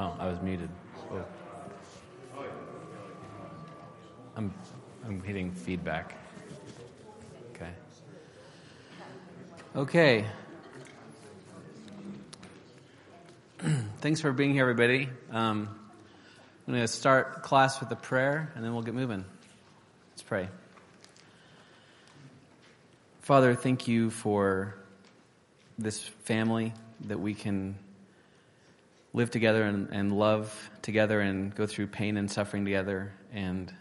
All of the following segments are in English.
Oh, I was muted. Oh. I'm, I'm hitting feedback. Okay. Okay. Thanks for being here, everybody. Um, I'm going to start class with a prayer, and then we'll get moving. Let's pray. Father, thank you for this family that we can live together and, and love together and go through pain and suffering together and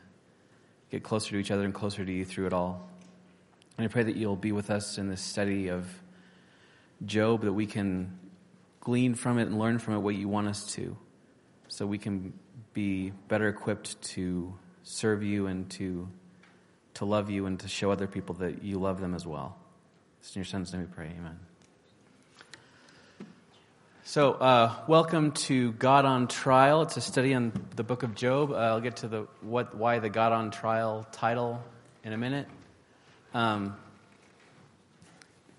get closer to each other and closer to you through it all. And I pray that you'll be with us in this study of Job, that we can glean from it and learn from it what you want us to, so we can be better equipped to serve you and to, to love you and to show other people that you love them as well. It's in your son's name we pray. Amen. So, uh, welcome to God on Trial. It's a study on the book of Job. Uh, I'll get to the what, why the God on Trial title in a minute. Um,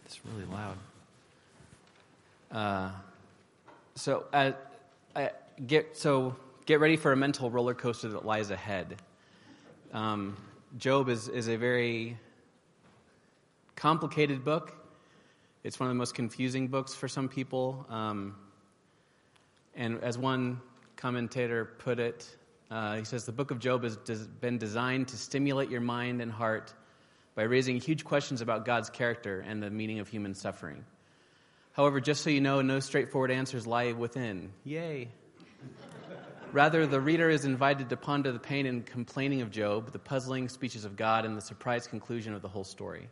it's really loud. Uh, so, uh, I get so get ready for a mental roller coaster that lies ahead. Um, Job is is a very complicated book. It's one of the most confusing books for some people. Um, and as one commentator put it, uh, he says the book of Job has des- been designed to stimulate your mind and heart by raising huge questions about God's character and the meaning of human suffering. However, just so you know, no straightforward answers lie within. Yay. Rather, the reader is invited to ponder the pain and complaining of Job, the puzzling speeches of God, and the surprise conclusion of the whole story.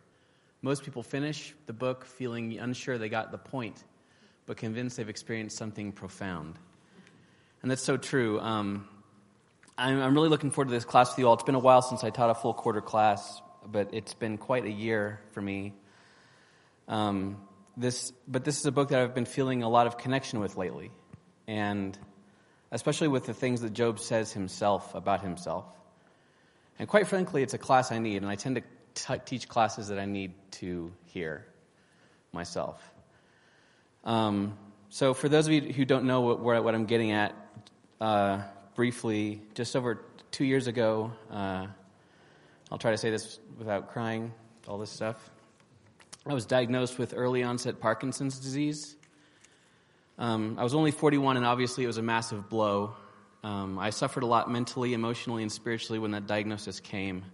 Most people finish the book feeling unsure they got the point, but convinced they've experienced something profound. And that's so true. Um, I'm, I'm, really looking forward to this class with you all. It's been a while since I taught a full quarter class, but it's been quite a year for me. Um, this, but this is a book that I've been feeling a lot of connection with lately, and especially with the things that Job says himself about himself. And quite frankly, it's a class I need, and I tend to t- teach classes that I need to hear myself. Um, so, for those of you who don't know what, what I'm getting at, uh, briefly, just over two years ago, uh, I'll try to say this without crying, all this stuff. I was diagnosed with early onset Parkinson's disease. Um, I was only 41, and obviously it was a massive blow. Um, I suffered a lot mentally, emotionally, and spiritually when that diagnosis came.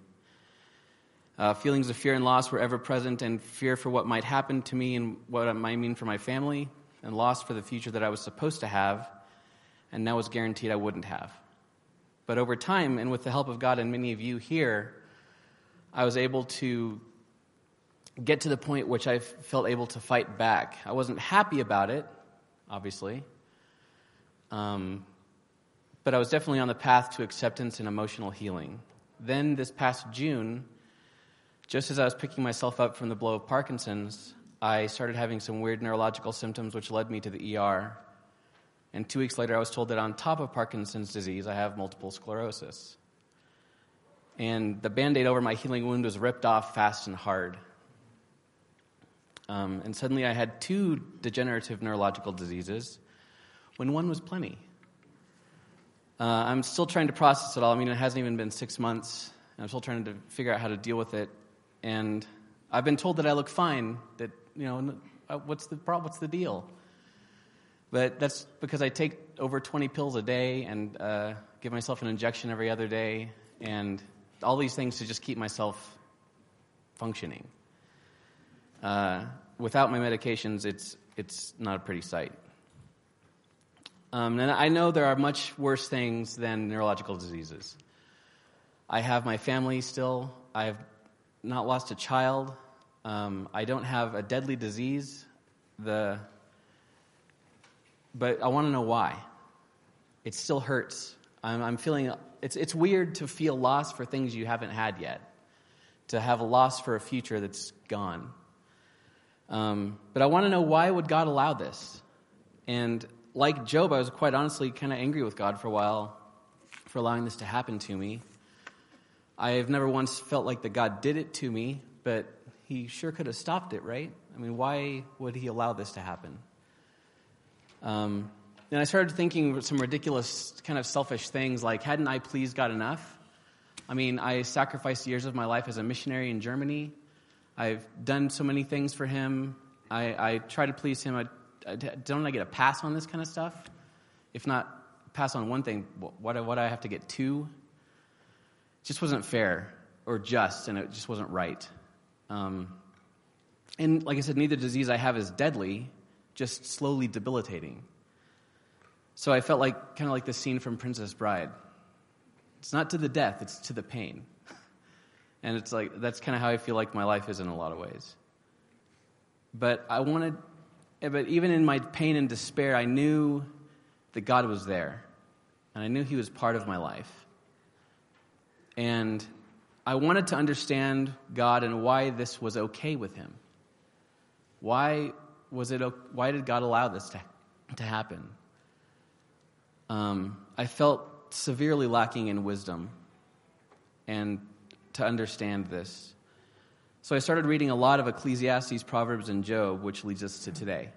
Uh, feelings of fear and loss were ever present, and fear for what might happen to me and what it might mean for my family, and loss for the future that I was supposed to have, and now was guaranteed I wouldn't have. But over time, and with the help of God and many of you here, I was able to get to the point which I felt able to fight back. I wasn't happy about it, obviously, um, but I was definitely on the path to acceptance and emotional healing. Then, this past June, just as I was picking myself up from the blow of Parkinson's, I started having some weird neurological symptoms, which led me to the ER. And two weeks later, I was told that on top of Parkinson's disease, I have multiple sclerosis. And the band aid over my healing wound was ripped off fast and hard. Um, and suddenly, I had two degenerative neurological diseases when one was plenty. Uh, I'm still trying to process it all. I mean, it hasn't even been six months. And I'm still trying to figure out how to deal with it and I've been told that I look fine. That you know, uh, what's the problem? What's the deal? But that's because I take over 20 pills a day and uh, give myself an injection every other day, and all these things to just keep myself functioning. Uh, without my medications, it's it's not a pretty sight. Um, and I know there are much worse things than neurological diseases. I have my family still. I have not lost a child. Um, I don't have a deadly disease. The, but I want to know why. It still hurts. I'm, I'm feeling it's, it's weird to feel loss for things you haven't had yet, to have a loss for a future that's gone. Um, but I want to know why would God allow this? And like Job, I was quite honestly kind of angry with God for a while for allowing this to happen to me. I have never once felt like that God did it to me, but He sure could have stopped it, right? I mean, why would He allow this to happen? Um, And I started thinking some ridiculous, kind of selfish things like, hadn't I pleased God enough? I mean, I sacrificed years of my life as a missionary in Germany. I've done so many things for Him. I, I try to please Him. I, I, don't I get a pass on this kind of stuff? If not pass on one thing, what, what do I have to get two? Just wasn't fair or just, and it just wasn't right. Um, and like I said, neither disease I have is deadly, just slowly debilitating. So I felt like kind of like the scene from Princess Bride. It's not to the death, it's to the pain. And it's like that's kind of how I feel like my life is in a lot of ways. But I wanted but even in my pain and despair, I knew that God was there. And I knew he was part of my life. And I wanted to understand God and why this was okay with him. Why was it? Why did God allow this to, to happen? Um, I felt severely lacking in wisdom and to understand this. So I started reading a lot of Ecclesiastes, Proverbs, and Job, which leads us to today.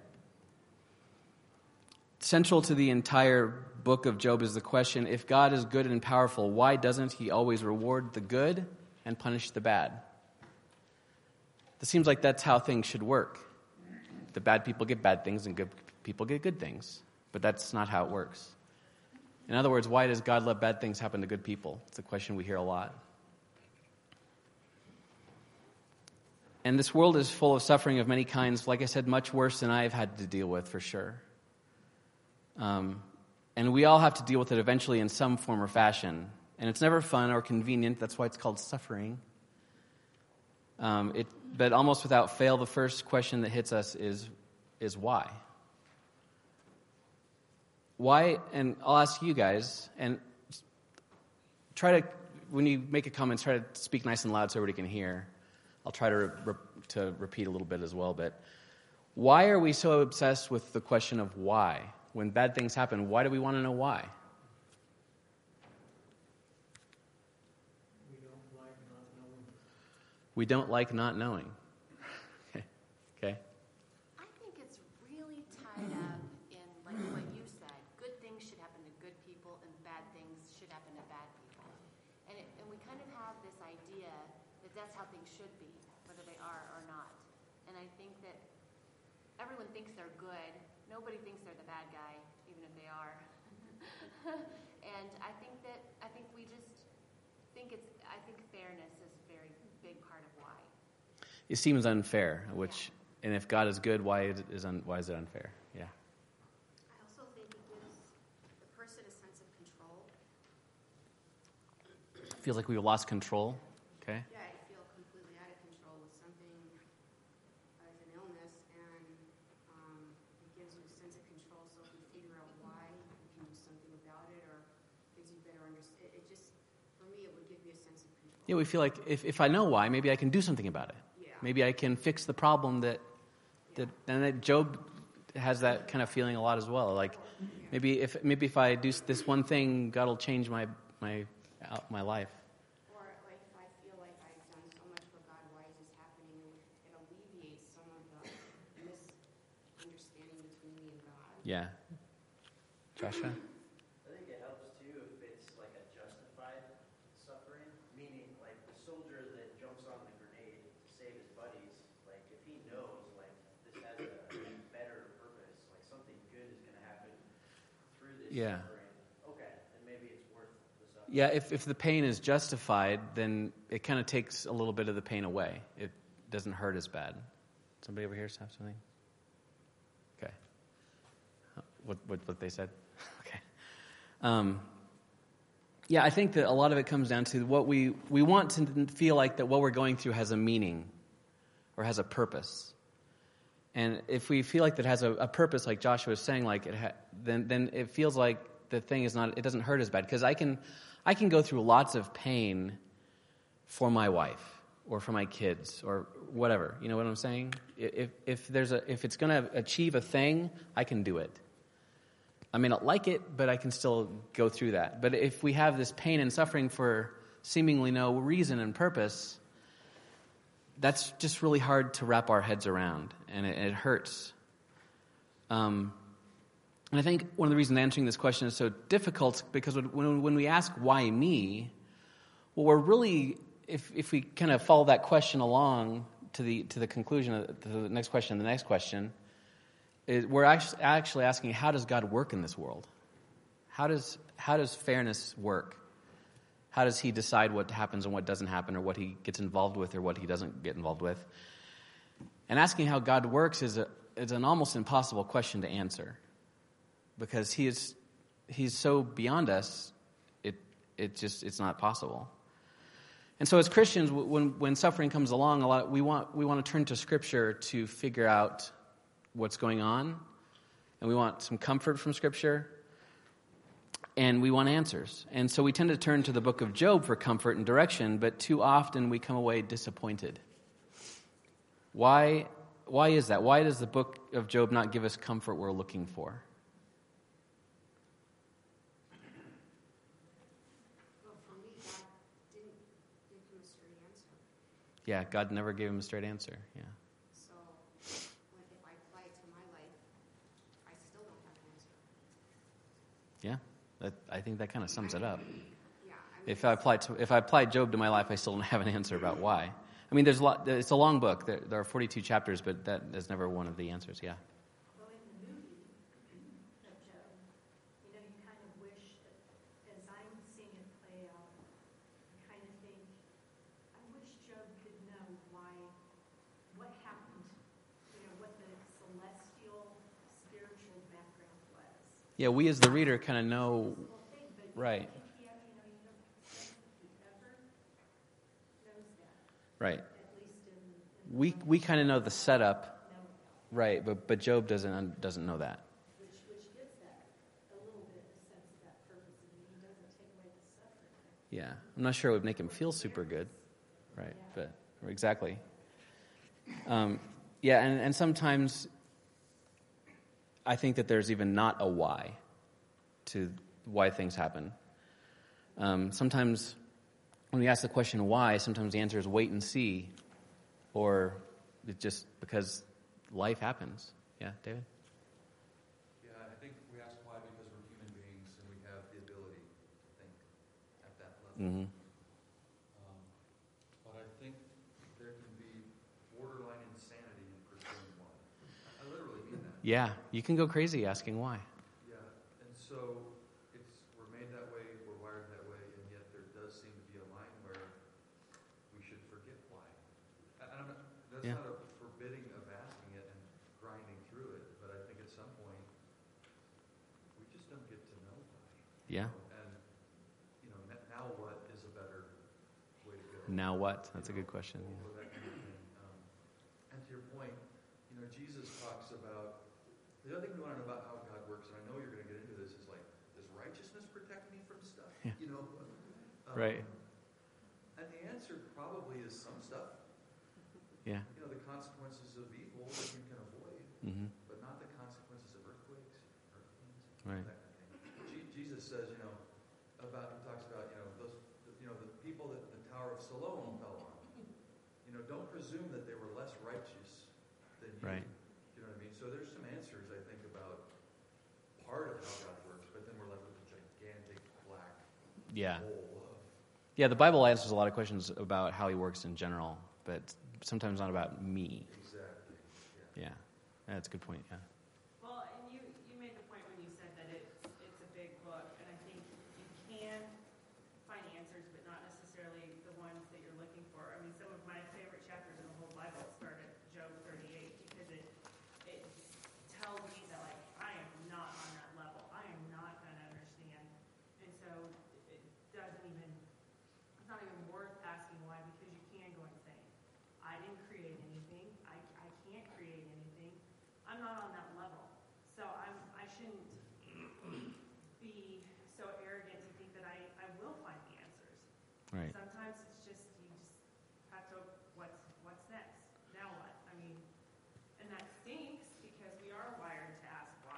Central to the entire book of Job is the question if God is good and powerful, why doesn't he always reward the good and punish the bad? It seems like that's how things should work. The bad people get bad things and good people get good things. But that's not how it works. In other words, why does God let bad things happen to good people? It's a question we hear a lot. And this world is full of suffering of many kinds, like I said, much worse than I've had to deal with for sure. Um, and we all have to deal with it eventually in some form or fashion. And it's never fun or convenient. That's why it's called suffering. Um, it, but almost without fail, the first question that hits us is, is why? Why? And I'll ask you guys, and try to, when you make a comment, try to speak nice and loud so everybody can hear. I'll try to, re- to repeat a little bit as well. But why are we so obsessed with the question of why? When bad things happen, why do we want to know why? We don't like not knowing. okay. okay. I think it's really tied up in like what you said. Good things should happen to good people, and bad things should happen to bad people. And it, and we kind of have this idea that that's how things should be, whether they are or not. And I think that everyone thinks they're good, nobody thinks they're the bad guy, even if they are. and I think that I think we just think it's I think fairness is a very big part of why. It seems unfair, which and if God is good, why is un, why is it unfair? Yeah. I also think it gives the person a sense of control. Feels like we've lost control. Okay. Yeah. I feel completely out of control with something as an illness, and um, it gives you a sense of control so if you can figure out why you can do something about it or gives you better understanding. It, it just, for me, it would give me a sense of control. Yeah, we feel like if, if I know why, maybe I can do something about it. Maybe I can fix the problem that, that and that Job has that kind of feeling a lot as well. Like maybe if maybe if I do this one thing, God will change my my my life. Yeah. like if I feel like I've done so much for God, why is this happening? It alleviates some of the misunderstanding between me and God. Yeah. Joshua. Yeah. Okay, then maybe it's worth the suffering. Yeah, if, if the pain is justified, then it kind of takes a little bit of the pain away. It doesn't hurt as bad. Somebody over here have something? Okay. What, what, what they said? okay. Um, yeah, I think that a lot of it comes down to what we, we want to feel like that what we're going through has a meaning or has a purpose. And if we feel like that has a, a purpose, like Joshua was saying, like it ha- then then it feels like the thing is not. It doesn't hurt as bad because I can I can go through lots of pain for my wife or for my kids or whatever. You know what I'm saying? If if there's a if it's going to achieve a thing, I can do it. I may not like it, but I can still go through that. But if we have this pain and suffering for seemingly no reason and purpose, that's just really hard to wrap our heads around, and it, it hurts. Um, And I think one of the reasons answering this question is so difficult because when, when we ask, why me? Well, we're really, if, if we kind of follow that question along to the, to the conclusion, of, to the next question, the next question, is we're actually asking, how does God work in this world? How does, how does fairness work? How does he decide what happens and what doesn't happen, or what he gets involved with or what he doesn't get involved with? And asking how God works is, a, is an almost impossible question to answer because he is, he's so beyond us, it, it just, it's not possible. And so, as Christians, when, when suffering comes along, a lot, we, want, we want to turn to Scripture to figure out what's going on, and we want some comfort from Scripture, and we want answers. And so, we tend to turn to the book of Job for comfort and direction, but too often we come away disappointed. Why, why is that? Why does the book of Job not give us comfort we're looking for? Yeah, God never gave him a straight answer. Yeah. So, like if I apply it to my life, I still don't have an answer. Yeah, I think that kind of sums it up. If I applied to, if I Job to my life, I still don't have an answer about why. I mean, there's a lot. It's a long book. There, there are 42 chapters, but that is never one of the answers. Yeah. Well, in the movie of Job, you know, you kind of wish that as I'm seeing it play out, I kind of think, I wish Job could know why, what happened, you know, what the celestial, spiritual background was. Yeah, we as the reader kind of know. Right. Right. We we kind of know the setup. Right, but but Job doesn't doesn't know that. Yeah, I'm not sure it would make him feel super good. Right, but exactly. Um, yeah, and, and sometimes I think that there's even not a why to why things happen. Um, sometimes when we ask the question why, sometimes the answer is wait and see, or it's just because life happens. Yeah, David? Yeah, I think we ask why because we're human beings and we have the ability to think at that level. Mm-hmm. Um, but I think there can be borderline insanity in pursuing why. I literally mean that. Yeah, you can go crazy asking why. Yeah, and so it's we're made that way, we're wired that way, and yet there does seem to be a line where we should forget why. I, I'm not, that's Yeah. not a forbidding of asking it and grinding through it, but I think at some point we just don't get to know why. Yeah. And you know, now what is a better way to go? Now what? That's a good question. yeah. Or kind of. Um, and to your point, you know, Jesus talks about the other thing we want to know about how God works, and I know you're going to get into this, is like, does righteousness protect me from stuff? Yeah. You know, um, Right. And the answer probably is some stuff. Yeah. You know, the consequences of evil that you can avoid, Mm-hmm. but not the consequences of earthquakes, hurricanes, Right. that kind of thing. Je- Jesus says, you know, about he talks about, you know, those, you know, the people that the Tower of Siloam fell on. You know, don't presume that they were less righteous than you. Right. You know what I mean? So there's some answers I think about part of how God works, but then we're left with a gigantic black Yeah. Yeah, the Bible answers a lot of questions about how he works in general, but sometimes not about me. exactly. Yeah. Yeah. That's a good point. Yeah.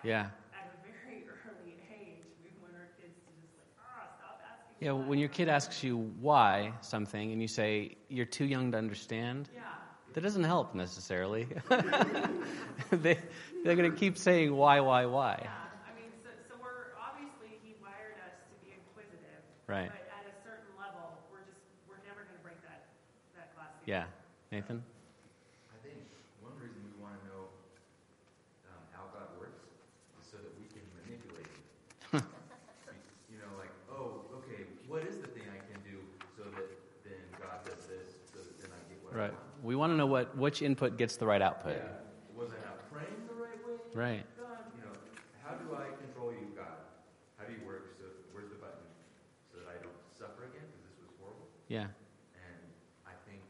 Yeah. At a very early age, we want our kids to just like, ah, stop asking. Yeah, why. when your kid asks you why something and you say, you're too young to understand. Yeah. That doesn't help necessarily. they, they're going to keep saying why, why, why. Yeah. I mean, so, so we're obviously, he wired us to be inquisitive. Right. But at a certain level, we're just, we're never going to break that, that glass. Yeah. Nathan? We want to know what which input gets the right output. Yeah. Was I not praying the right way? Right. God, you know, how do I control you, God? How do you work? So where's the button so that I don't suffer again because this was horrible? Yeah. And I think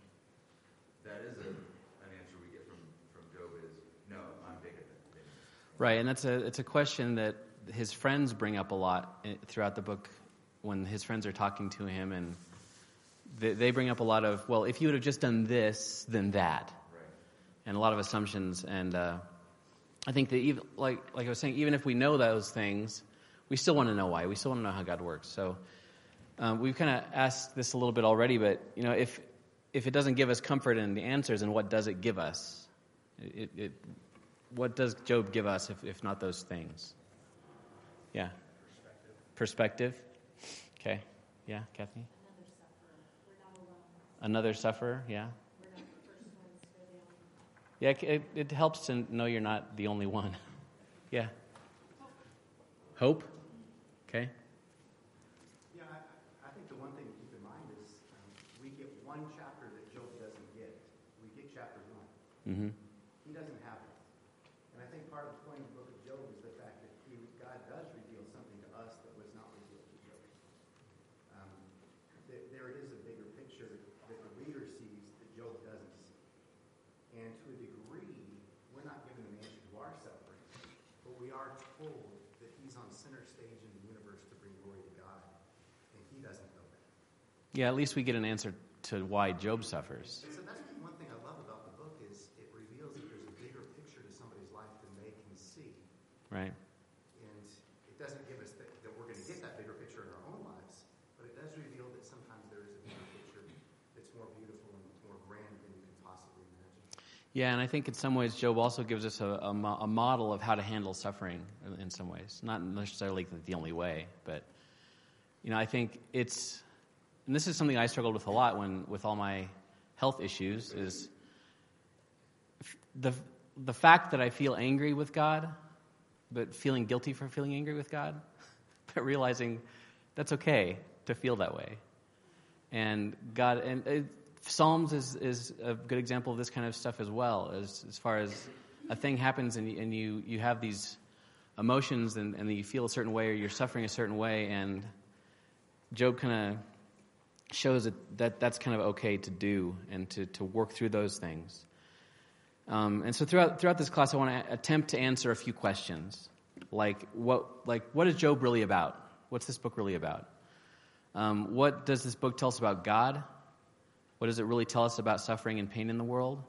that is a, an answer we get from, from Job is, no, I'm bigger than, than this. Right, and that's a it's a question that his friends bring up a lot eh, throughout the book when his friends are talking to him, and they, they bring up a lot of well, if you would have just done this, then that, Right. and a lot of assumptions. And uh, I think that even like like I was saying, even if we know those things, we still want to know why. We still want to know how God works. So um, we've kind of asked this a little bit already, but you know, if if it doesn't give us comfort in the answers, and what does it give us? It, it, what does Job give us if, if not those things? Yeah. Perspective. Okay. Yeah, Kathy? Another sufferer. We're Another sufferer. not alone. Yeah. We're not the first ones, they're yeah? Yeah, it, it helps to know you're not the only one. yeah. Hope. Okay. Yeah, I, I think the one thing to keep in mind is um, we get one chapter that Job doesn't get. We get chapter one. Mm-hmm. He doesn't have it. And I think part of the point of the book of Job is the fact that he, God does reveal something to us that was not revealed to Job. Um, there, there is a bigger picture that the reader sees that Job doesn't see. And to a degree, we're not given an answer to our suffering, but we are told that he's on center stage in the universe to bring glory to God, and he doesn't know that. Yeah, at least we get an answer to why Job suffers. So that's one thing I love about the book is it reveals that there's a bigger picture to somebody's life than they can see. Right. And it doesn't give us that, that we're going to get that bigger picture in our own lives, but it does reveal that sometimes there is a bigger picture that's more beautiful and more grand than you can possibly imagine. Yeah, and I think in some ways Job also gives us a, a, mo- a model of how to handle suffering in, in some ways. Not necessarily the only way, but you know, I think it's, and this is something I struggled with a lot when with all my health issues is the the fact that I feel angry with God, but feeling guilty for feeling angry with God, but realizing that's okay to feel that way. And God, and uh, Psalms is, is a good example of this kind of stuff as well, as, as far as a thing happens and, you- and you, you have these emotions and, and you feel a certain way or you're suffering a certain way, and Job kind of shows that, that that's kind of okay to do and to, to work through those things. Um, and so throughout, throughout this class, I want to attempt to answer a few questions. Like, what, like, what is Job really about? What's this book really about? Um, what does this book tell us about God? What does it really tell us about suffering and pain in the world?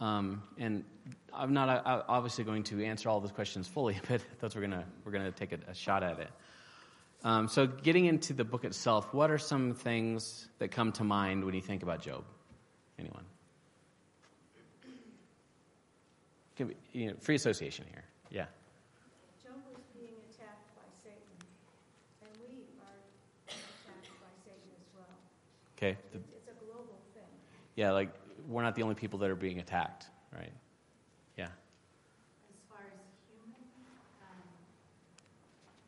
Um, and I'm not uh, obviously going to answer all those questions fully, but that's we're gonna we're gonna take a, a shot at it. Um, so, getting into the book itself, what are some things that come to mind when you think about Job? Anyone? Can be, you know, free association here. Yeah. Job was being attacked by Satan, and we are attacked by Satan as well. Okay. It's, it's a global thing. yeah, like we're not the only people that are being attacked, right? Yeah. As far as human um,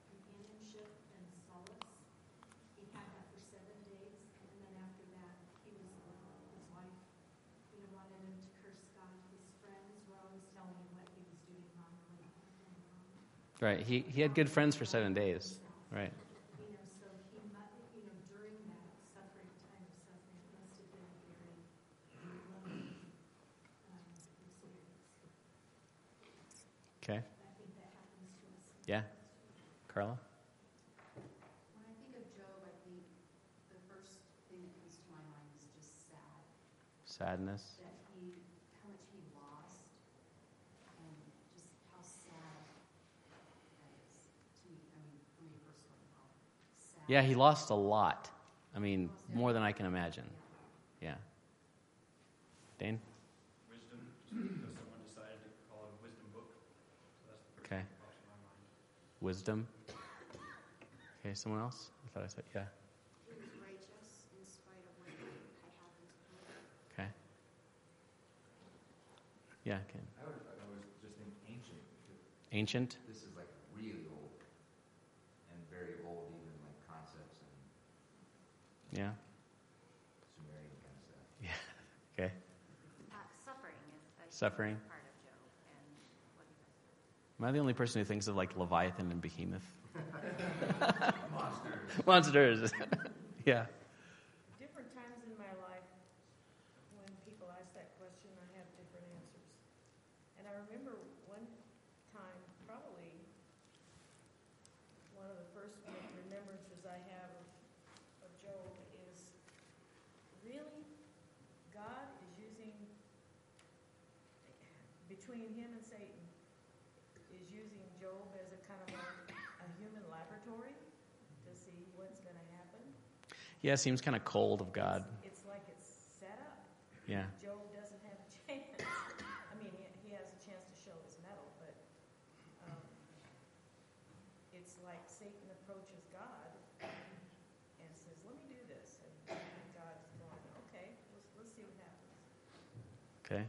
companionship and solace, he had that for seven days, and then after that, he was alone. His wife, you know, wanted him to curse God. His friends were always telling him what he was doing wrong, what he was doing wrong. Right. He, he had good friends for seven days. Right. You know, so he, you know, during that suffering, time of suffering, it must have been a very lonely um, experience. Okay. I think that happens to us. Yeah. Carla? When I think of Job, I think the first thing that comes to my mind is just sad. Sadness. Yeah, he lost a lot. I mean, more than I can imagine. Yeah. Dane? Wisdom, someone decided to call it a wisdom book. So okay. Wisdom. Okay, someone else? I thought I said, yeah. Okay. Yeah, okay. I would I was just ancient. Ancient? Yeah. Sumerian kind of stuff. Yeah. Okay. Uh, suffering is a Suffering. part of Job, and what he goes. Am I the only person who thinks of like Leviathan and Behemoth? Monsters. Monsters. yeah. Different times in my life, when people ask that question, I have different answers. And I remember one time, probably one of the first remembrances I have of, of Job is really God is using, between him and Satan, is using Job as a kind of a, a human laboratory to see what's going to happen. Yeah, seems kind of cold of God. It's like it's set up. Yeah. Job doesn't have a chance. I mean, he, he has a chance to show his mettle, but um, it's like Satan approaches God and says, "Let me do this," and God's going, "Okay, let's, let's see what happens." Okay.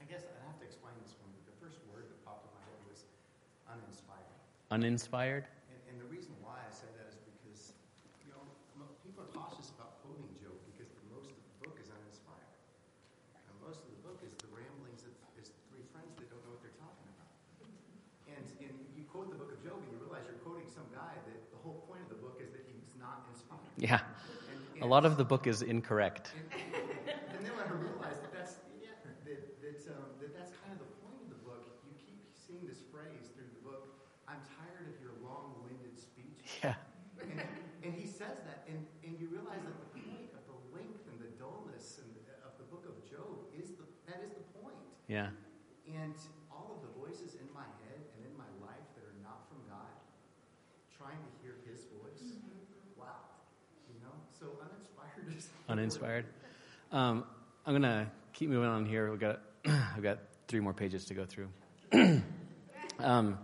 I guess I have to explain this one. The first word that popped in my head was uninspired. Uninspired. And, and the reason why I say that is because, you know, mo- people are cautious about quoting Job because the, most of the book is uninspired. And most of the book is the ramblings of his three friends that don't know what they're talking about. And, and you quote the book of Job and you realize you're quoting some guy that the whole point of the book is that he's not inspired. Yeah. And, A lot of the book is incorrect. and, and then when I realized that that's yeah, that that, um, that that's kind of the point of the book, you keep seeing this phrase through the book. I'm tired of your long-winded speech, Yeah. and, and he says that, and, and you realize that the point of the length and the dullness and of the book of Job is the that is the point. Yeah. And all of the voices in my head and in my life that are not from God, trying to hear His voice. Wow, you know. So uninspired. Um, I'm gonna keep moving on here. We got I've got three more pages to go through. um,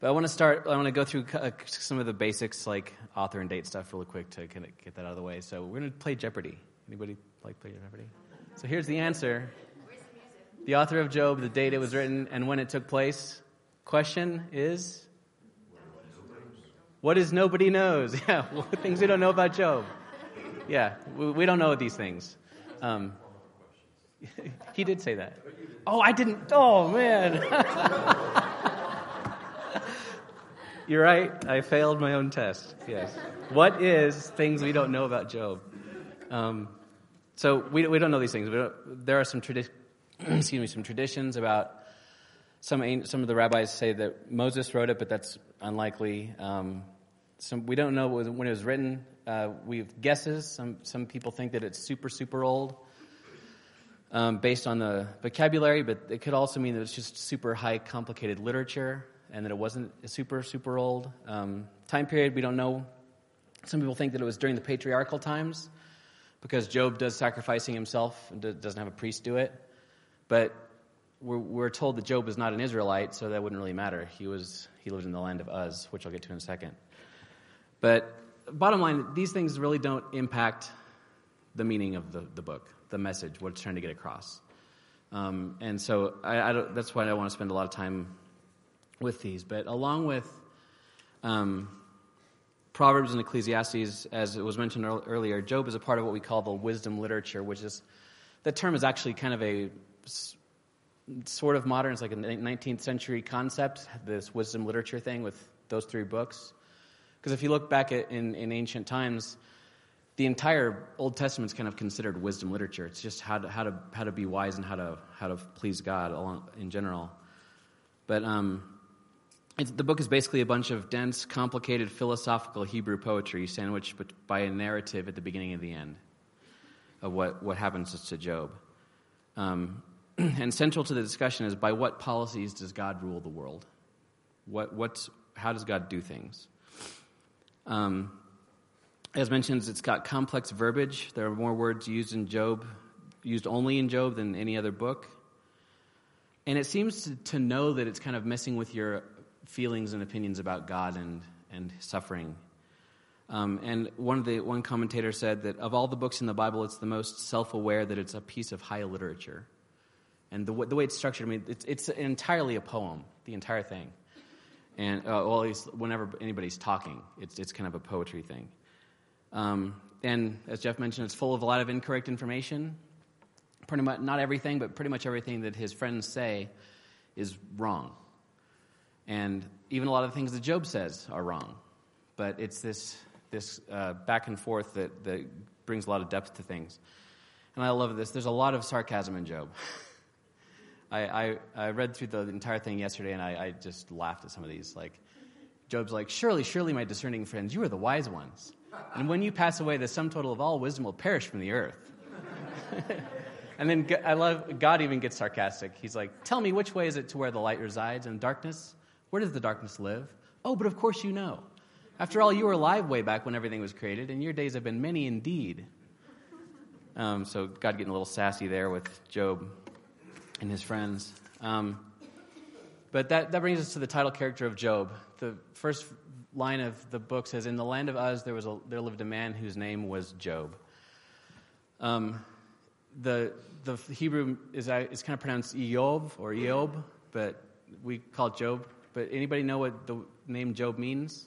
but I want to start. I want to go through uh, some of the basics, like author and date stuff, really quick to kind of get that out of the way. So we're gonna play Jeopardy. Anybody like play Jeopardy? So here's the answer: the the author of Job, the date it was written, and when it took place. Question is. What is nobody knows? Yeah, things we don't know about Job. Yeah, we, we don't know these things. Um, he did say that. Oh, I didn't. Oh, man. You're right. I failed my own test. Yes. What is things we don't know about Job? Um, so we, we don't know these things. Don't, there are some tradi- excuse me, some traditions about some some of the rabbis say that Moses wrote it, but that's unlikely. Um, some, we don't know when it was written. Uh, we have guesses. Some some people think that it's super super old, um, based on the vocabulary, but it could also mean that it's just super high complicated literature, and that it wasn't super super old. Um, time period we don't know. Some people think that it was during the patriarchal times, because Job does sacrificing himself and doesn't have a priest do it. But we're, we're told that Job is not an Israelite, so that wouldn't really matter. He was he lived in the land of Uz, which I'll get to in a second. But bottom line, these things really don't impact the meaning of the, the book, the message, what it's trying to get across. Um, and so I, I that's why I don't want to spend a lot of time with these. But along with um, Proverbs and Ecclesiastes, as it was mentioned ear- earlier, Job is a part of what we call the wisdom literature, which is the term is actually kind of a sort of modern. It's like a 19th century concept, this wisdom literature thing with those three books. Because if you look back at in, in ancient times, the entire Old Testament's kind of considered wisdom literature. It's just how to, how to, how to be wise and how to, how to please God in general. But um, the book is basically a bunch of dense, complicated philosophical Hebrew poetry sandwiched by a narrative at the beginning and the end of what, what happens to Job. Um, and central to the discussion is by what policies does God rule the world? What, what's, how does God do things? Um, as mentioned, it's got complex verbiage. There are more words used in Job, used only in Job than any other book. And it seems to, to know that it's kind of messing with your feelings and opinions about God and, and suffering. Um, and one of the one commentator said that of all the books in the Bible, it's the most self-aware that it's a piece of high literature. And the, the way it's structured, I mean, it's, it's entirely a poem, the entire thing. And, uh, well, at least whenever anybody's talking, it's, it's kind of a poetry thing. Um, and as Jeff mentioned, it's full of a lot of incorrect information. Pretty much, not everything, but pretty much everything that his friends say is wrong. And even a lot of the things that Job says are wrong. But it's this, this uh, back and forth that, that brings a lot of depth to things. And I love this. There's a lot of sarcasm in Job. I, I, I, read through the entire thing yesterday and I, I just laughed at some of these. Like, Job's like, Surely, surely, my discerning friends, you are the wise ones. And when you pass away, the sum total of all wisdom will perish from the earth. and then I love, God even gets sarcastic. He's like, Tell me, which way is it to where the light resides and darkness? Where does the darkness live? Oh, but of course you know. After all, you were alive way back when everything was created, and your days have been many indeed. Um, so God getting a little sassy there with Job and his friends. Um, but that, that brings us to the title character of Job. The first line of the book says, In the land of Uz, there, was a, there lived a man whose name was Job. Um, the, the Hebrew is, is kind of pronounced Eob or Eob, but we call it Job. But anybody know what the name Job means?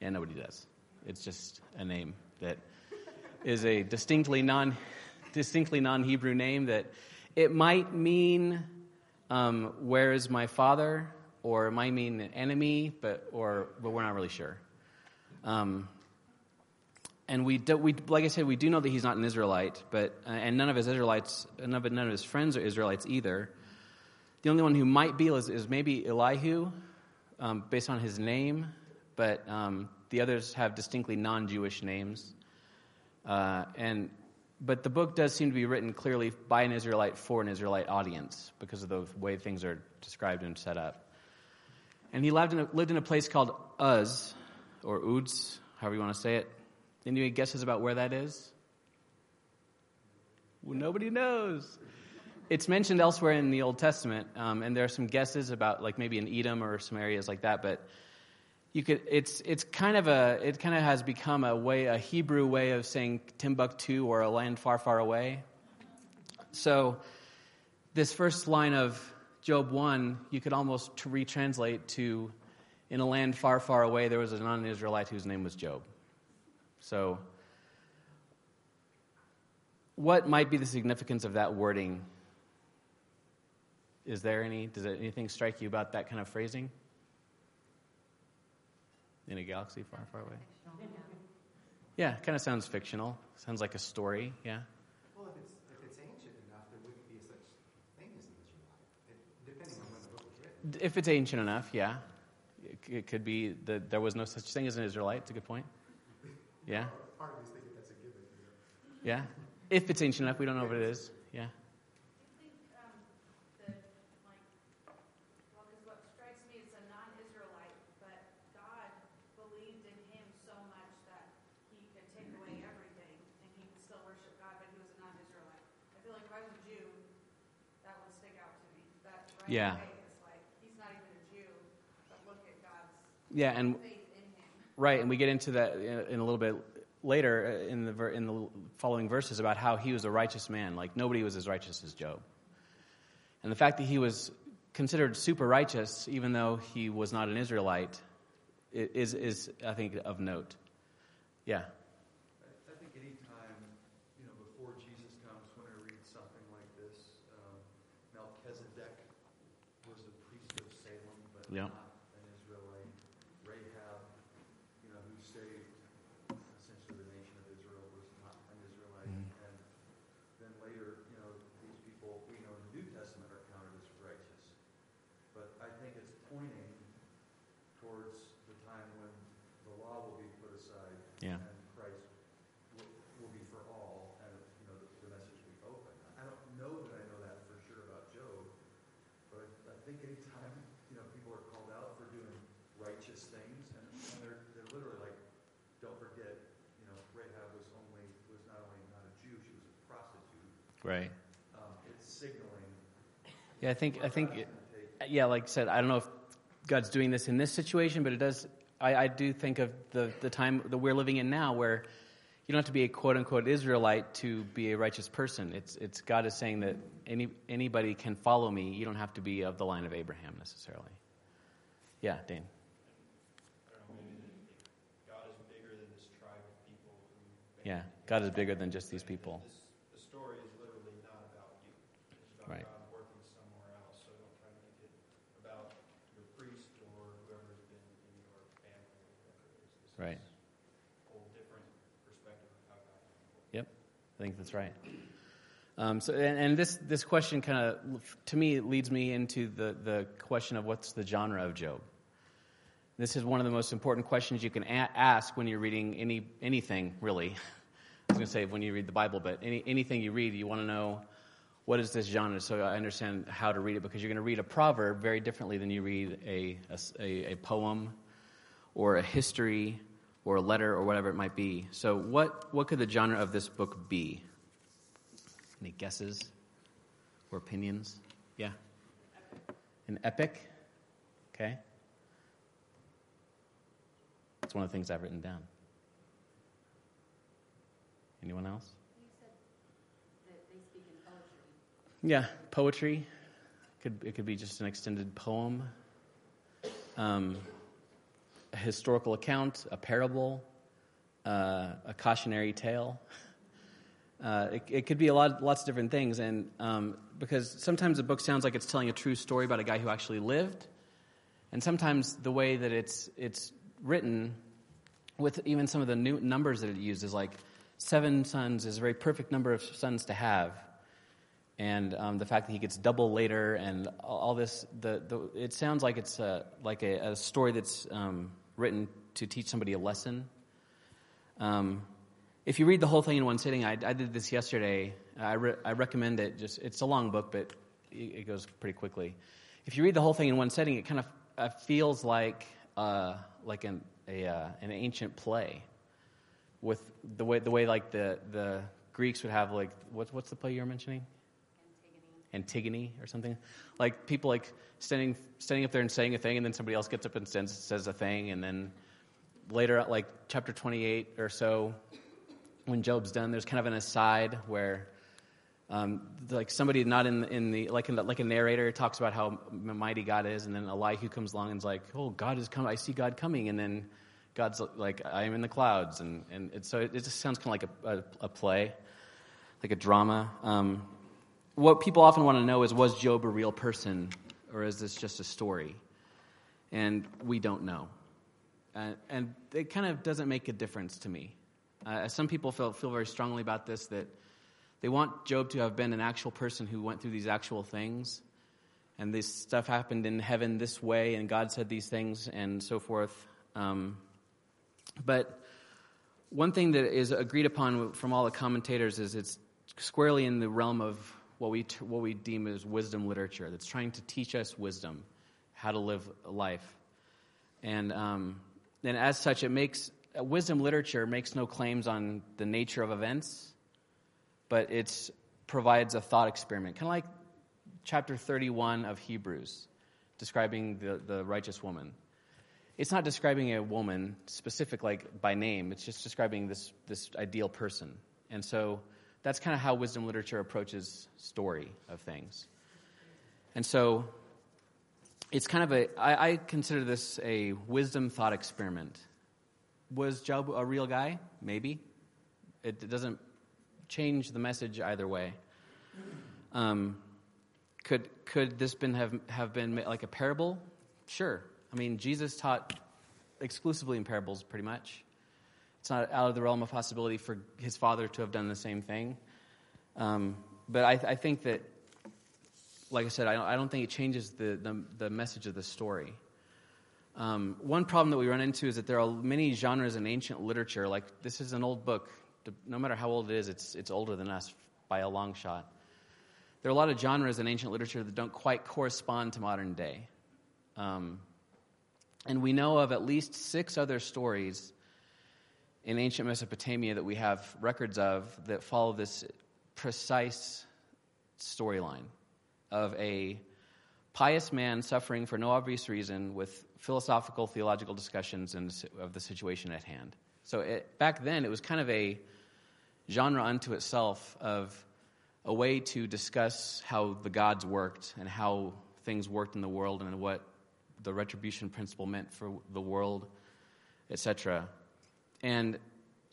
Yeah, nobody does. It's just a name that is a distinctly non distinctly non Hebrew name that it might mean um, where is my father, or it might mean an enemy, but or but we're not really sure. Um, and we, do, we, like I said, we do know that he's not an Israelite, but uh, and none of his Israelites, none of, none of his friends are Israelites either. The only one who might be is, is maybe Elihu, um, based on his name, but um, the others have distinctly non-Jewish names. Uh, and but the book does seem to be written clearly by an Israelite for an Israelite audience because of the way things are described and set up. And he lived in a, lived in a place called Uz, or Uds, however you want to say it. Any guesses about where that is? Well, nobody knows. It's mentioned elsewhere in the Old Testament, um, and there are some guesses about, like maybe in Edom or some areas like that. But you could it's it's kind of a it kind of has become a way a Hebrew way of saying Timbuktu or a land far far away. So this first line of Job 1 you could almost retranslate to in a land far far away there was a non-Israelite whose name was Job. So what might be the significance of that wording? Is there any does anything strike you about that kind of phrasing? In a galaxy far, far away. Yeah, kind of sounds fictional. Sounds like a story. Yeah. Well, if it's if it's ancient enough, there wouldn't be such thing as an Israelite, depending on when the book was written. If it's ancient enough, yeah, it, it could be that there was no such thing as an Israelite. It's a good point. Yeah. Part of me is thinking that's a given. Yeah. If it's ancient enough, we don't know what it is. Yeah. Yeah. yeah, and right, and we get into that in a little bit later uh, in the in the following verses about how he was a righteous man. Like nobody was as righteous as Job, and the fact that he was considered super righteous, even though he was not an Israelite, is is I think of note. Yeah. Yeah. an Israelite. Rahab, you know, who saved essentially the nation of Israel, was not an Israelite. Mm-hmm. And then later, you know, these people, we know in the New Testament are counted as righteous. But I think it's pointing towards the time when the law will be put aside. Yeah. And Christ will, will be for all, and you know the, the message will be open. I don't know that I know that for sure about Job, but I, I think anytime righteous things, and, and they're, they're literally like, don't forget, you know, Rahab was only was not only not a Jew, she was a prostitute. Right. Um, it's signaling. Yeah, I think I think it, yeah, like I said, I don't know if God's doing this in this situation, but it does. I, I do think of the the time that we're living in now, where you don't have to be a quote unquote Israelite to be a righteous person. It's, it's God is saying that any, anybody can follow me. You don't have to be of the line of Abraham necessarily. Yeah, Dane. I don't know, maybe that God is bigger than this tribe of people. Yeah, God is bigger than just these people. This, the story is literally not about you. It's about Right. God working somewhere else. So don't try to make it about your priest or whoever's been in your family or whatever it is. This Right. is a whole different perspective of how God can work. Yep, I think that's right. Um, so, and, and this this question kind of, to me, leads me into the the question of what's the genre of Job. This is one of the most important questions you can a- ask when you're reading any anything, really. I was going to say when you read the Bible, but any, anything you read, you want to know what is this genre, so I understand how to read it. Because you're going to read a proverb very differently than you read a a poem or a history or a letter or whatever it might be. So, what, what could the genre of this book be? Any guesses or opinions? Yeah? An epic? Okay. That's one of the things I've written down. Anyone else? You said that they speak in poetry. Yeah, poetry. Could it could be just an extended poem, um, a historical account, a parable, uh, a cautionary tale. Uh, it, it could be a lot, lots of different things, and um, because sometimes a book sounds like it's telling a true story about a guy who actually lived, and sometimes the way that it's it's written, with even some of the new numbers that it uses, like seven sons is a very perfect number of sons to have and um, the fact that he gets double later, and all, this. The, the it sounds like it's a, like a, a story that's um, written to teach somebody a lesson. Um, if you read the whole thing in one sitting, I, I did this yesterday. I, re- I recommend it. Just it's a long book, but it, goes pretty quickly. If you read the whole thing in one setting, it kind of uh, feels like uh, like an a, uh, an ancient play, with the way the way like the the Greeks would have like what's what's the play you were mentioning? Antigone or something. Like people like standing standing up there and saying a thing, and then somebody else gets up and says, says a thing, and then later, like chapter 28 or so, when Job's done, there's kind of an aside where. Um, like somebody not in in the like in the, like a narrator talks about how mighty God is, and then Elihu comes along and is like, "Oh, God is coming! I see God coming!" And then God's like, "I am in the clouds," and and so it, it just sounds kind of like a, a, a play, like a drama. Um, what people often want to know is was Job a real person or is this just a story? And we don't know. Uh, and it kind of doesn't make a difference to me. Uh, some people feel, feel very strongly about this that they want Job to have been an actual person who went through these actual things. And this stuff happened in heaven this way, and God said these things, and so forth. Um, but one thing that is agreed upon from all the commentators is it's squarely in the realm of what we, what we deem as wisdom literature that's trying to teach us wisdom, how to live life. And, um, and as such, it makes wisdom literature makes no claims on the nature of events, but it provides a thought experiment, kind of like chapter 31 of Hebrews, describing the, the righteous woman. It's not describing a woman specific, like by name. It's just describing this, this ideal person. And so that's kind of how wisdom literature approaches story of things. And so it's kind of a, I, I consider this a wisdom thought experiment. Was Job a real guy? Maybe. It, doesn't change the message either way. Um, could, could this been have, have been like a parable? Sure. I mean, Jesus taught exclusively in parables, pretty much. It's not out of the realm of possibility for his father to have done the same thing. Um, but I, I, think that, like I said, I don't, I don't think it changes the, the, the, message of the story. Um, one problem that we run into is that there are many genres in ancient literature. Like, this is an old book. No matter how old it is, it's, it's older than us by a long shot. There are a lot of genres in ancient literature that don't quite correspond to modern day. Um, and we know of at least six other stories in ancient Mesopotamia that we have records of that follow this precise storyline of a pious man suffering for no obvious reason with philosophical, theological discussions of the situation at hand. So it, back then, it was kind of a genre unto itself of a way to discuss how the gods worked and how things worked in the world and what the retribution principle meant for the world, etc. And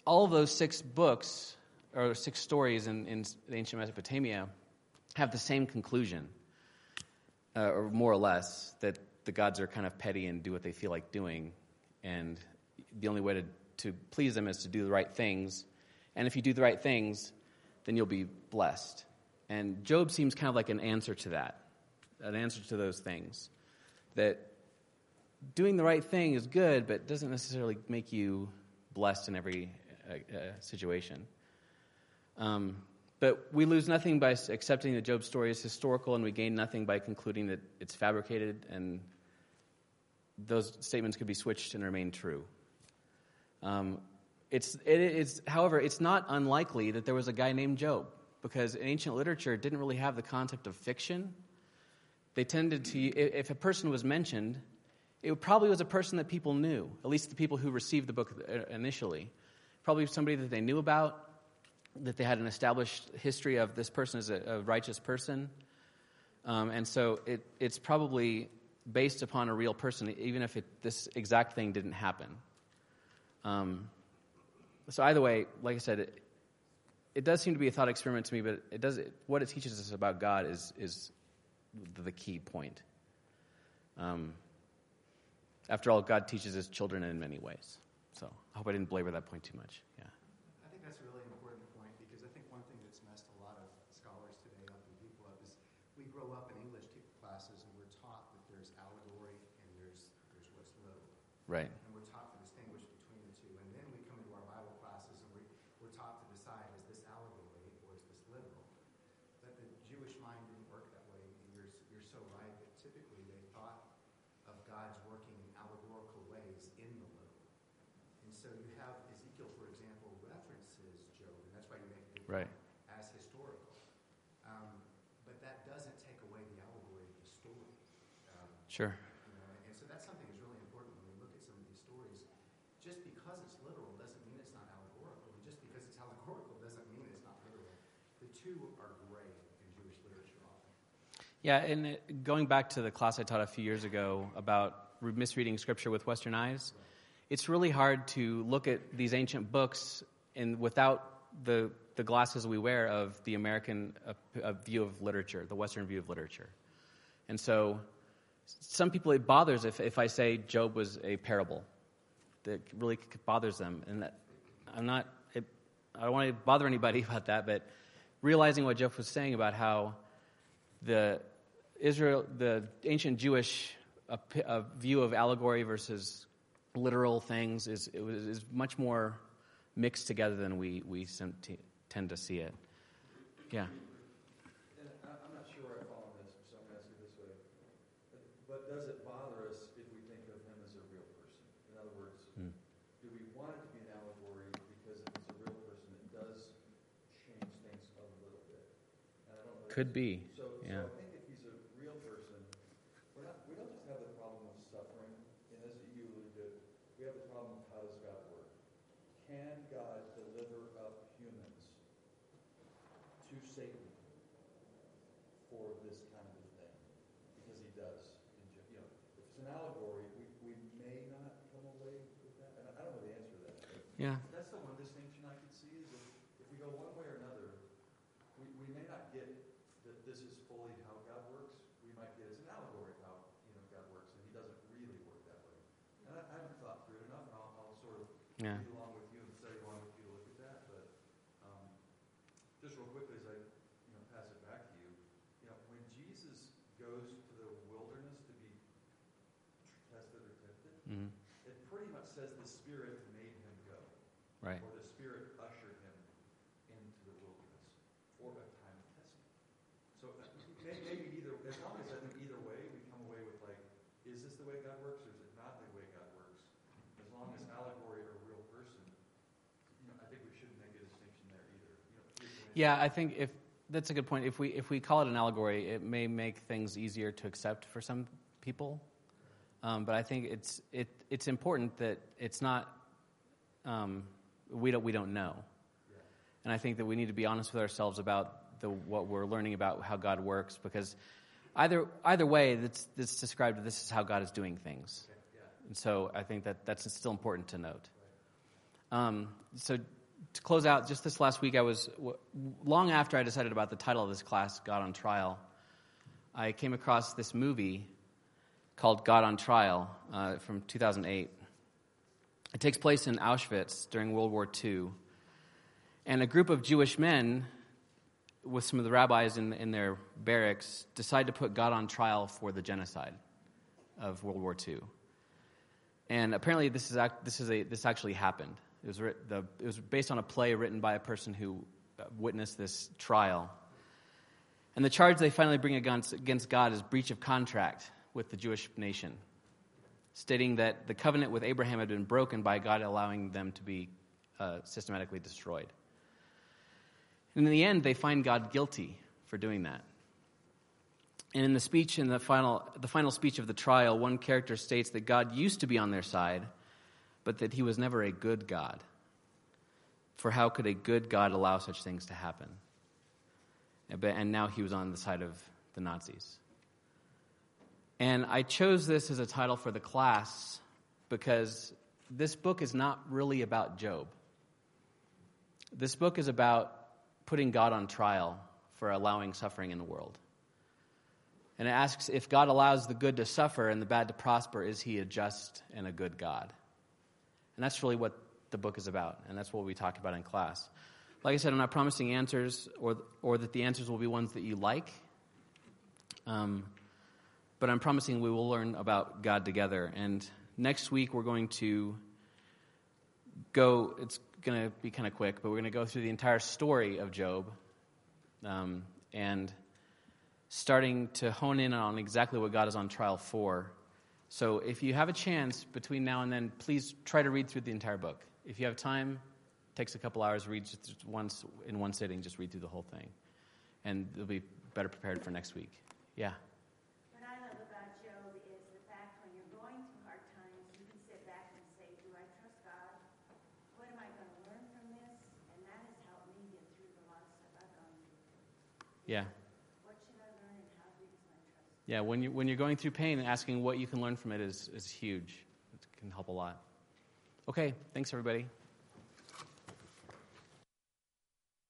all of those six books, or six stories in, in ancient Mesopotamia, have the same conclusion, uh, or more or less, that the gods are kind of petty and do what they feel like doing. And the only way to, to please them is to do the right things. And if you do the right things, then you'll be blessed. And Job seems kind of like an answer to that, an answer to those things. That doing the right thing is good, but doesn't necessarily make you blessed in every uh, uh, situation. Um, but we lose nothing by accepting that Job's story is historical, and we gain nothing by concluding that it's fabricated, and those statements could be switched and remain true. Um, it's, it is, however, it's not unlikely that there was a guy named Job, because ancient literature didn't really have the concept of fiction. They tended to, if a person was mentioned, it probably was a person that people knew, at least the people who received the book uh, initially. Probably somebody that they knew about, that they had an established history of this person as a, a righteous person. Um, and so it, it's probably based upon a real person, even if it, this exact thing didn't happen. Um, so either way, like I said, it, it, does seem to be a thought experiment to me, but it does, what it teaches us about God is, is the key point. Um, after all, God teaches his children in many ways. So I hope I didn't belabor that point too much. Yeah. I think that's a really important point because I think one thing that's messed a lot of scholars today up and people up is we grow up in English classes and we're taught that there's allegory and there's there's what's literal. Right. And we're taught to distinguish between the two. And then we come into our Bible classes and we, we're taught to decide is this allegory or is this literal? But the Jewish mind didn't work that way. And you're, you're so right that typically they thought of God's working in allegorical ways in the literal. And so you have Ezekiel, for example, references Job, and that's why you make a good Right. point, as historical. Um, but that doesn't take away the allegory of the story. Um, Sure. you know, and so that's something that's really important when we look at some of these stories. Just because it's literal doesn't mean it's not allegorical, and just because it's allegorical doesn't mean it's not literal. The two are gray in Jewish literature often. Yeah, and going back to the class I taught a few years ago about misreading scripture with Western eyes, it's really hard to look at these ancient books and without the the glasses we wear of the American uh, uh, view of literature, the Western view of literature. And so, some people it bothers if, if I say Job was a parable. That really bothers them, and that I'm not. It, I don't want to bother anybody about that, but realizing what Jeff was saying about how the Israel, the ancient Jewish uh, p- uh, view of allegory versus literal things is is much more mixed together than we we tend to see it. Yeah. And I- I'm not sure I follow this, so I'm going to ask it this way. But does it bother us if we think of him as a real person? In other words, Hmm. do we want it to be an allegory because if he's a real person, it does change things a little bit? And I don't know. Could be. So, Yeah. so I think if he's a real person, we're not, we don't just have the problem of suffering, and as you alluded to, we have the problem of how does God work? Can God deliver up humans to Satan for this kind of a thing? Because he does. in gen- You know, if it's an allegory, we, we may not come away with that. And I I don't know the answer to that. but Yeah. That's the one distinction I could see is if, if we go one way or another, we, we may not get that this is fully how God works. We might get it's an allegory of how you know God works, and He doesn't really work that way. And I, I haven't thought through it enough, and I'll, I'll sort of Yeah. read along with you and study along with you to look at that. But um, just real quickly, as I you know pass it back to you, you know when Jesus goes to the wilderness to be tested or tempted, Mhm. it pretty much says the Spirit made him go Right. or the Spirit ushered him into the wilderness for a time of testing. So uh, may- maybe either, as long as I think either way, we come away with like, is this the way God works or is it not the way God works? As long as allegory or a real person, you know, I think we shouldn't make a distinction there either. You know, here's the way- Yeah, I think if that's a good point. If we if we call it an allegory, it may make things easier to accept for some people. Um, but I think it's it it's important that it's not um, we don't we don't know. And I think that we need to be honest with ourselves about the, what we're learning about how God works because either, either way, that's, that's described, this is how God is doing things. And so I think that that's still important to note. Um, so to close out, just this last week, I was, long after I decided about the title of this class, God on Trial, I came across this movie called God on Trial uh, from 2008. It takes place in Auschwitz during World War II. And a group of Jewish men, with some of the rabbis in, in their barracks, decide to put God on trial for the genocide of World War II. And apparently, this, is, this, is a, this actually happened. It was, writ- the, it was based on a play written by a person who uh, witnessed this trial. And the charge they finally bring against, against God is breach of contract with the Jewish nation, stating that the covenant with Abraham had been broken by God allowing them to be uh, systematically destroyed. And in the end, they find God guilty for doing that. And in the speech, in the final, the final speech of the trial, one character states that God used to be on their side, but that he was never a good God. For how could a good God allow such things to happen? And now he was on the side of the Nazis. And I chose this as a title for the class because this book is not really about Job. This book is about putting God on trial for allowing suffering in the world. And it asks if God allows the good to suffer and the bad to prosper, is he a just and a good God? And that's really what the book is about, and that's what we talk about in class. Like I said, I'm not promising answers or, or that the answers will be ones that you like, um, but I'm promising we will learn about God together. And next week, we're going to go, it's going to be kind of quick, but we're going to go through the entire story of Job um, and starting to hone in on exactly what God is on trial for. So if you have a chance between now and then, please try to read through the entire book. If you have time, takes a couple hours, read just once in one sitting, just read through the whole thing. And you'll be better prepared for next week. Yeah. What I love about Job is the fact when you're going through hard times, you can sit back and say, do I trust God? What am I going to learn from this? And that has helped me get through the lot of stuff I've gone through. Yeah. What should I learn and how big is my trust? Yeah, when, you, when you're going through pain, and asking what you can learn from it is, is huge. It can help a lot. Okay, thanks, everybody.